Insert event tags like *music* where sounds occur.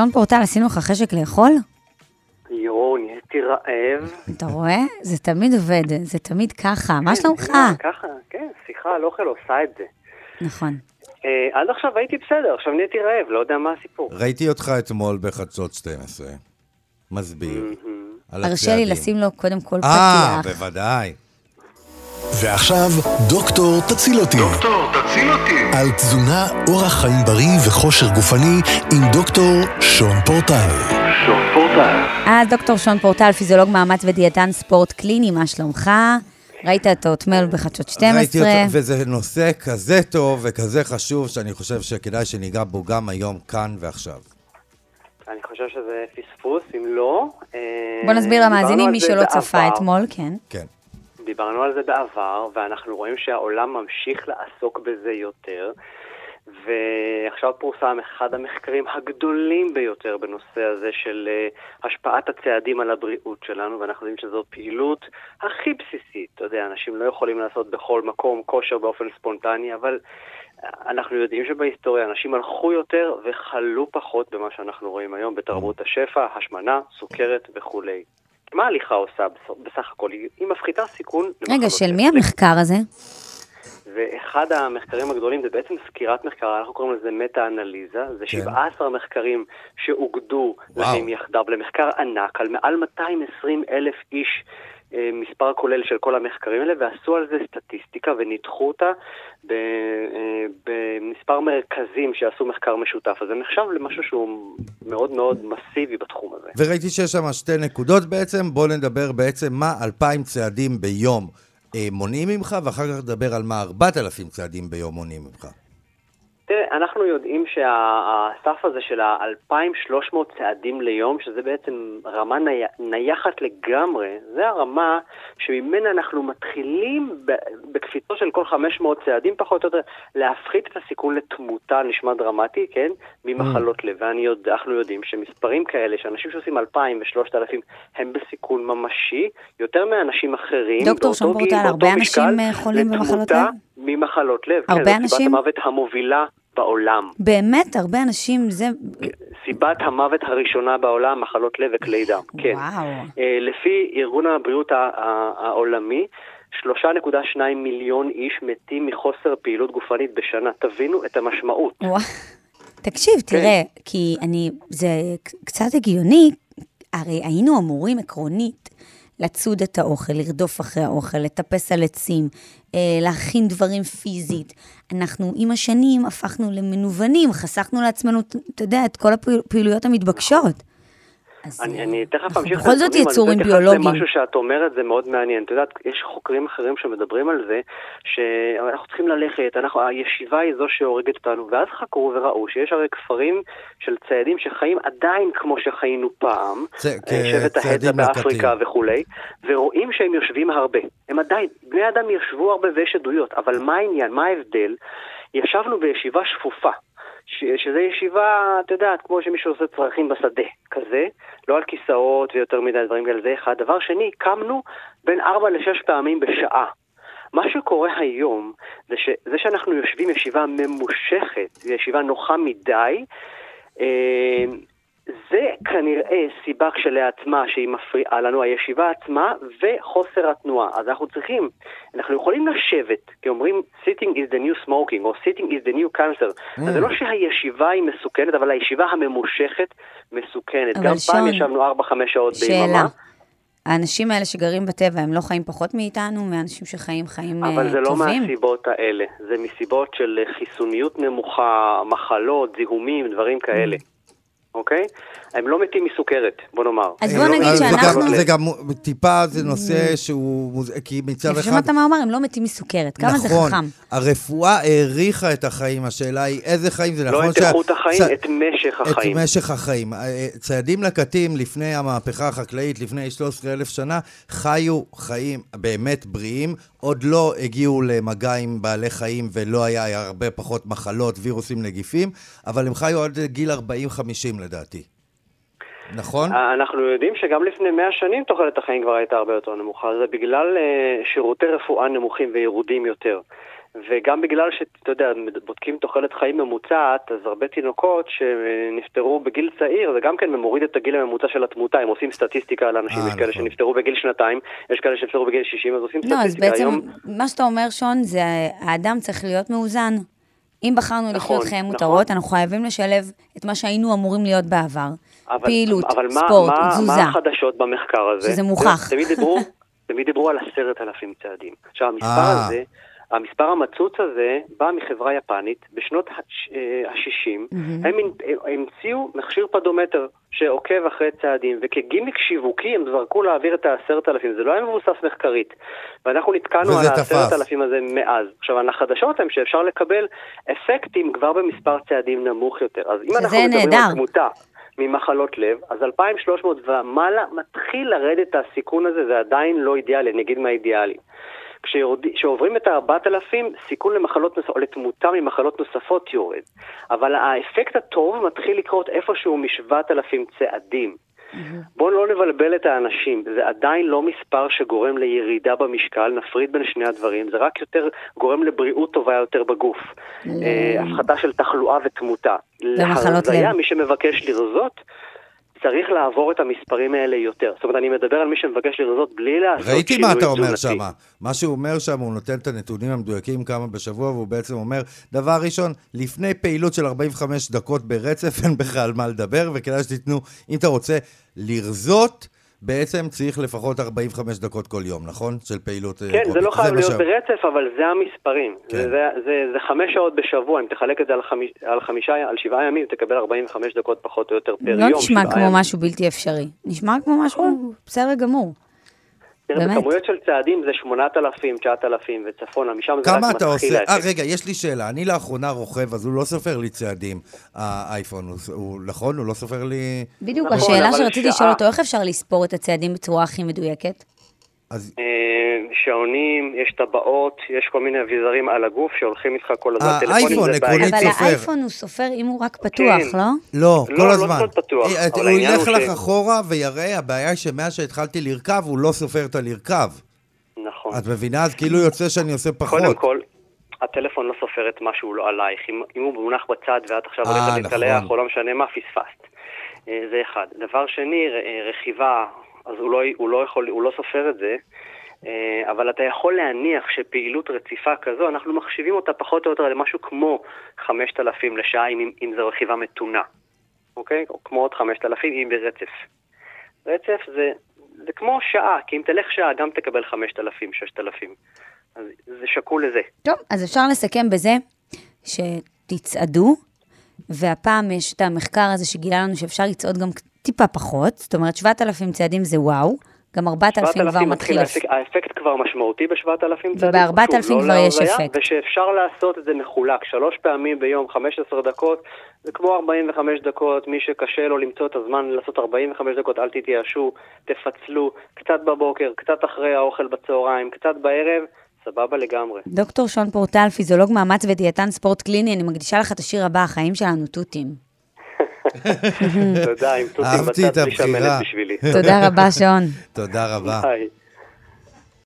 שון פורטל, עשינו לך חשק לאכול? יואו, נהייתי רעב. אתה רואה? זה תמיד עובד, זה תמיד ככה. מה כן, שלומך? כן, ככה, כן, שיחה על אוכל עושה את זה. נכון. אה, עד עכשיו הייתי בסדר, עכשיו נהייתי רעב, לא יודע מה הסיפור. ראיתי אותך אתמול בחדשות 12, מסביר. הרשה לי. לשים לו קודם כל אה, פתיח. בוודאי. ועכשיו, דוקטור תציל אותי. דוקטור תציל אותי. על תזונה, אורח חיים בריא וכושר גופני עם דוקטור שון פורטל. שון פורטל. אז דוקטור שון פורטל, פיזיולוג מאמץ ודיאטן ספורט קליני, מה שלומך? ראית אותו אתמול בחדשות 12. ראיתי אותו, וזה נושא כזה טוב וכזה חשוב, שאני חושב שכדאי שניגע בו גם היום, כאן ועכשיו. אני חושב שזה פספוס, אם לא... אה, בוא נסביר למאזינים, מי שלא צפה. אתמול, כן. כן. דיברנו על זה בעבר, ואנחנו רואים שהעולם ממשיך לעסוק בזה יותר. ועכשיו פורסם אחד המחקרים הגדולים ביותר בנושא הזה של uh, השפעת הצעדים על הבריאות שלנו, ואנחנו יודעים שזו פעילות הכי בסיסית. אתה יודע, אנשים לא יכולים לעשות בכל מקום כושר באופן ספונטני, אבל אנחנו יודעים שבהיסטוריה אנשים הלכו יותר וחלו פחות במה שאנחנו רואים היום בתרבות השפע, השמנה, סוכרת וכולי. מה ההליכה עושה בס- בסך הכל? היא מפחיתה סיכון רגע, של. מי המחקר הזה? ואחד המחקרים הגדולים זה בעצם סקירת מחקר, אנחנו קוראים לזה מטה-אנליזה, זה כן. 17 מחקרים שאוגדו. לחיים יחדיו למחקר ענק על מעל 220 אלף איש, מספר כולל של כל המחקרים האלה, ועשו על זה סטטיסטיקה וניתחו אותה אה, במספר מרכזים שעשו מחקר משותף. אז זה נחשב למשהו שהוא מאוד מאוד מסיבי בתחום הזה. וראיתי שיש שם שתי נקודות בעצם, בואו נדבר בעצם מה אלפיים צעדים ביום אה, מונעים ממך, ואחר כך נדבר על מה ארבעת אלפים צעדים ביום מונעים ממך. תראה, אנחנו יודעים שהסף הזה של ה-2,300 צעדים ליום, שזה בעצם רמה ני... נייחת לגמרי, זה הרמה שממנה אנחנו מתחילים ב- בקפיצו של כל 500 צעדים, פחות או יותר, להפחית את הסיכון לתמותה, נשמע דרמטי, כן? ממחלות לב. ואנחנו יודעים שמספרים כאלה, שאנשים שעושים 2,000 ו-3,000, הם בסיכון ממשי, יותר מאנשים אחרים, דוקטור באותו שון גיל, פורטל, באותו הרבה אנשים, אה, חולים במחלות לב? ממחלות לב. הרבה כן, זו אנשים? סיבת המוות המובילה בעולם. באמת, הרבה אנשים, זה... סיבת המוות הראשונה בעולם, מחלות לב וכלי דם. כן. וואו. אה, לפי ארגון הבריאות העולמי, 3.2 מיליון איש מתים מחוסר פעילות גופנית בשנה. תבינו את המשמעות. וואו. תקשיב, כן. תראה, כי אני, זה קצת הגיוני, הרי היינו אמורים עקרונית לצוד את האוכל, לרדוף אחרי האוכל, לטפס על עצים, אה, להכין דברים פיזית. אנחנו עם השנים הפכנו למנוונים, חסכנו לעצמנו, אתה יודע, את כל הפעילויות המתבקשות. אז אני, אה, אני תכף אמשיך בכל זאת יצורים ביולוגיים. למשהו שאת אומרת, זה מאוד מעניין. את יודעת, יש חוקרים אחרים שמדברים על זה, שאנחנו צריכים ללכת, אנחנו, הישיבה היא זו שהורגת אותנו, ואז חקרו וראו שיש הרי כפרים של ציידים שחיים עדיין כמו שחיינו פעם, צ- אה, שבט ההדזה כציידים באפריקה. וכולי, ורואים שהם יושבים הרבה. הם עדיין, בני אדם ישבו הרבה ויש עדויות, אבל מה העניין, מה ההבדל? ישבנו בישיבה שפופה. ש- שזה ישיבה, את יודעת, כמו שמישהו עושה צרכים בשדה, כזה, לא על כיסאות ויותר מדי דברים כאלה, זה אחד. דבר שני, קמנו בין ארבע לשש פעמים בשעה. מה שקורה היום, זה שזה שאנחנו יושבים ישיבה ממושכת, ישיבה נוחה מדי, אה, זה כנראה סיבה כשלעצמה שהיא מפריעה לנו, הישיבה עצמה וחוסר התנועה. אז אנחנו צריכים, אנחנו יכולים לשבת, כי אומרים sitting is the new smoking, או sitting is the new cancer. אז זה לא שהישיבה היא מסוכנת, אבל הישיבה הממושכת מסוכנת. גם פעם שון, ישבנו 4-5 שעות שאלה. ביממה. האנשים האלה שגרים בטבע, הם לא חיים פחות מאיתנו, מאנשים שחיים חיים אה, אבל זה לא טובים? מהסיבות האלה, זה מסיבות של חיסוניות נמוכה, מחלות, זיהומים, דברים כאלה. אוקיי? הם לא מתים מסוכרת, בוא נאמר. אז בוא לא נגיד מתים זה גם- שאנחנו- זה. גם טיפה, זה נושא שהוא, מוז- כי מצד אחד... שמעת מה הוא אמר, הם לא מתים מסוכרת. כמה זה נכון, חכם. הרפואה האריכה את החיים, השאלה היא איזה חיים זה לא נכון את איכות החיים, צ- את משך החיים. את משך החיים. אה, ציידים לקטים לפני המהפכה החקלאית, לפני 13,000 שנה, חיו חיים באמת בריאים, עוד לא הגיעו למגע עם בעלי חיים ולא היה הרבה פחות מחלות, וירוסים, נגיפים, אבל הם חיו עד גיל 40-50 לדעתי. נכון? אנחנו יודעים שגם לפני 100 שנים תוחלת החיים כבר הייתה הרבה יותר נמוכה, זה בגלל אה, שירותי רפואה נמוכים וירודים יותר. וגם בגלל שאתה יודע, בודקים תוחלת חיים ממוצעת, אז הרבה תינוקות שנפטרו בגיל צעיר, זה גם כן מוריד את הגיל הממוצע של התמותה, הם עושים סטטיסטיקה על אנשים, יש כאלה נכון. שנפטרו בגיל שנתיים, יש כאלה שנפטרו בגיל 60, אז עושים לא, אז סטטיסטיקה. בעצם, היום, מה שאתה אומר, שון, זה האדם צריך להיות מאוזן. אם בחרנו נכון, לחיות חיים נכון. מותרות, אנחנו חייבים לשלב את מה שהיינו אמורים להיות בעבר. אבל, פעילות, אבל מה, ספורט, מה, תזוזה. מה החדשות במחקר הזה? שזה מוכח. תמיד דיברו, *laughs* תמיד דיברו על עשרת אלפים צעדים. עכשיו, המספר אה. הזה, המספר המצוץ הזה בא מחברה יפנית בשנות ה-60. הם הם המציאו מכשיר פדומטר שעוקב אחרי צעדים, וכגימיק שיווקי הם זרקו להעביר את העשרת אלפים. זה לא היה מבוסס מחקרית. ואנחנו נתקענו על. העשרת אלפים הזה מאז. עכשיו, החדשות הן שאפשר לקבל אפקטים כבר במספר צעדים נמוך יותר. אז אם אנחנו מדברים נהדר. על תמותה ממחלות לב, אז 2,300 ומעלה מתחיל לרדת הסיכון הזה, זה עדיין לא אידיאלי, אני אגיד מה אידיאלי. כשיורד- כשעוברים את ה-4,000, סיכון למחלות נוספות, או לתמותה ממחלות נוספות יורד. אבל האפקט הטוב מתחיל לקרות איפשהו מ-7,000 צעדים. בואו לא נבלבל את האנשים, זה עדיין לא מספר שגורם לירידה במשקל, נפריד בין שני הדברים, זה רק יותר גורם לבריאות טובה יותר בגוף. אה, הפחתה של תחלואה ותמותה. להרזיה, לב. מי שמבקש לרזות, צריך לעבור את המספרים האלה יותר. זאת אומרת, אני מדבר על מי שמבקש לרזות בלי לעשות ראיתי שינוי מה אתה תזונתי. אומר שם. מה שהוא אומר שם, הוא נותן את הנתונים המדויקים כמה בשבוע, והוא בעצם אומר, דבר ראשון, לפני פעילות של 45 דקות ברצף, אין בכלל מה לדבר, וכדאי שתיתנו, אם אתה רוצה לרזות, בעצם צריך לפחות 45 דקות כל יום, נכון? של פעילות כן, זה אירובית. לא חייב מה להיות ש- ברצף, אבל זה המספרים. כן. זה, זה, זה, זה חמש שעות בשבוע, אם תחלק את זה על, חמיש, על חמישה, על שבעה ימים, תקבל 45 דקות פחות או יותר פר לא יום. נשמע שבעה כמו ימים. משהו בלתי אפשרי. נשמע כמו משהו בסדר גמור. תראה, באמת. בכמויות של צעדים זה 8,000, 9,000 וצפונה, משם זה רק כמה אתה מתחיל עושה? אה. רגע, יש לי שאלה. אני לאחרונה רוכב, אז הוא לא סופר לי צעדים, האייפון. הוא, הוא, נכון? הוא לא סופר לי... בדיוק, נכון, השאלה שרציתי לשאול אותו, איך אפשר לספור את הצעדים בצורה הכי מדויקת? אז... אה, שעונים, יש טבעות, יש כל מיני אביזרים על הגוף שהולכים איתך כל הזמן. אה, טלפונים אייפון, זה בעיה. עקרונית אבל סופר. האייפון הוא סופר אם הוא רק פתוח, כן. לא? לא, לא, כל לא הזמן. הכל פתוח, אה, אבל הוא ילך הוא לך ש- אחורה ויראה, הבעיה היא שמאז שהתחלתי לרכב, הוא לא סופר את הלרכב. נכון. את מבינה? אז כאילו יוצא שאני עושה פחות. קודם כל, הטלפון לא סופר את מה שהוא לא עלייך. אם, אם הוא מונח בצד ואת עכשיו אה, הולכת להתקלח נכון. או לא משנה מה, פספסת. אה, זה אחד. דבר שני, אה, רכיבה, אז הוא לא, הוא לא, יכול, הוא לא סופר את זה, אה, אבל אתה יכול להניח שפעילות רציפה כזו, אנחנו מחשיבים אותה פחות או יותר למשהו כמו 5,000 לשעה, אם, אם זו רכיבה מתונה. אוקיי? או כמו עוד 5,000 אם ברצף. רצף זה, זה כמו שעה, כי אם תלך שעה גם תקבל 5,000, 6,000. אז זה שקול לזה. טוב, אז אפשר לסכם בזה שתצעדו, והפעם יש את המחקר הזה שגילה לנו שאפשר לצעוד גם טיפה פחות, זאת אומרת 7,000 צעדים זה וואו, גם 4,000 כבר 7,000 מתחיל... האפק- האפקט כבר משמעותי ב-7,000 צעדים. וב-4,000 שוב, לא כבר יש להרזיה, אפקט. ושאפשר לעשות את זה מחולק, שלוש פעמים ביום, 15 דקות, זה כמו 45 דקות, מי שקשה לו למצוא את הזמן לעשות 45 דקות, אל תתייאשו, תפצלו, קצת בבוקר, קצת אחרי האוכל בצהריים, קצת בערב, סבבה לגמרי. דוקטור שון פורטל, פיזיולוג מאמץ ודיאטן ספורט קליני, אני מקדישה לך את השיר הבא, החיים שלנו תותים. *laughs* תודה, עם אהבתי את בצד בלי הבחירה. שמנת בשבילי. תודה רבה, שון. תודה רבה. ביי.